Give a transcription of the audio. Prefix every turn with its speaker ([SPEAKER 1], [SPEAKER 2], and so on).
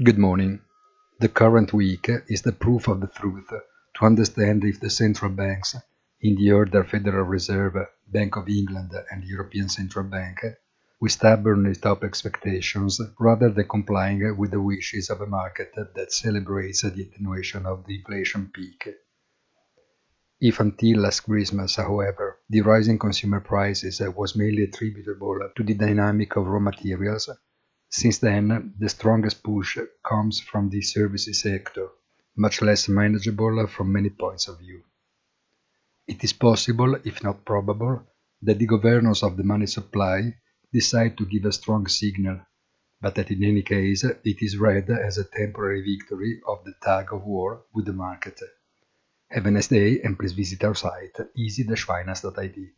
[SPEAKER 1] Good morning. The current week is the proof of the truth to understand if the central banks, in the order Federal Reserve, Bank of England, and European Central Bank, will stubbornly top expectations rather than complying with the wishes of a market that celebrates the attenuation of the inflation peak. If until last Christmas, however, the rising consumer prices was mainly attributable to the dynamic of raw materials, since then the strongest push comes from the services sector, much less manageable from many points of view. It is possible, if not probable, that the governors of the money supply decide to give a strong signal, but that in any case it is read as a temporary victory of the tug of war with the market. Have a nice day and please visit our site easy-finance.it.